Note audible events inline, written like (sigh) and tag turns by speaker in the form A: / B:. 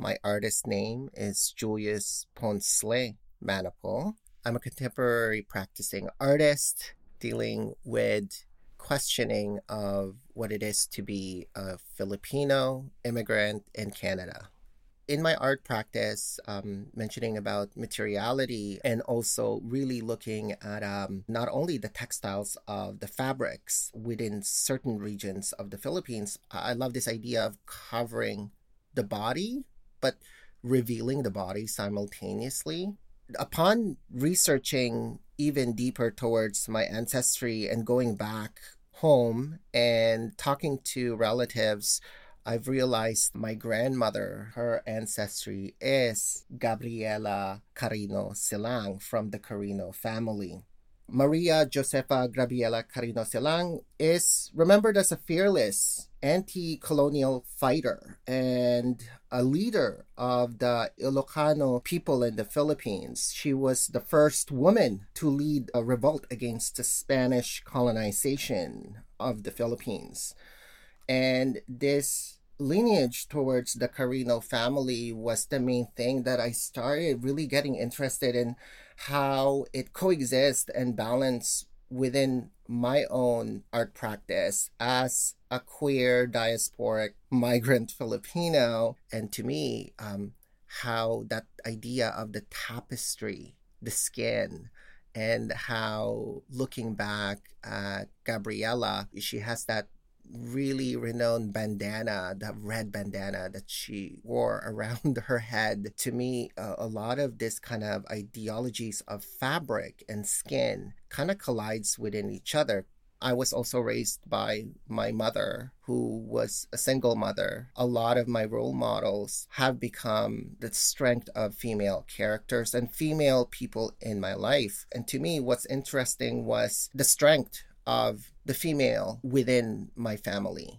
A: My artist name is Julius Ponce Manapul. I'm a contemporary practicing artist dealing with questioning of what it is to be a Filipino immigrant in Canada. In my art practice, um, mentioning about materiality and also really looking at um, not only the textiles of the fabrics within certain regions of the Philippines, I love this idea of covering the body, but revealing the body simultaneously. Upon researching even deeper towards my ancestry and going back home and talking to relatives, I've realized my grandmother, her ancestry is Gabriela Carino Silang from the Carino family. Maria Josefa Gabriela Carino Silang is remembered as a fearless anti colonial fighter and a leader of the Ilocano people in the Philippines. She was the first woman to lead a revolt against the Spanish colonization of the Philippines. And this lineage towards the Carino family was the main thing that I started really getting interested in how it coexists and balance within my own art practice as a queer diasporic migrant (laughs) Filipino. And to me, um, how that idea of the tapestry, the skin, and how looking back at Gabriela, she has that really renowned bandana, the red bandana that she wore (laughs) around her head. To me, uh, a lot of this kind of ideologies of fabric and skin kind of collides within each other. I was also raised by my mother, who was a single mother. A lot of my role models have become the strength of female characters and female people in my life. And to me, what's interesting was the strength of the female within my family.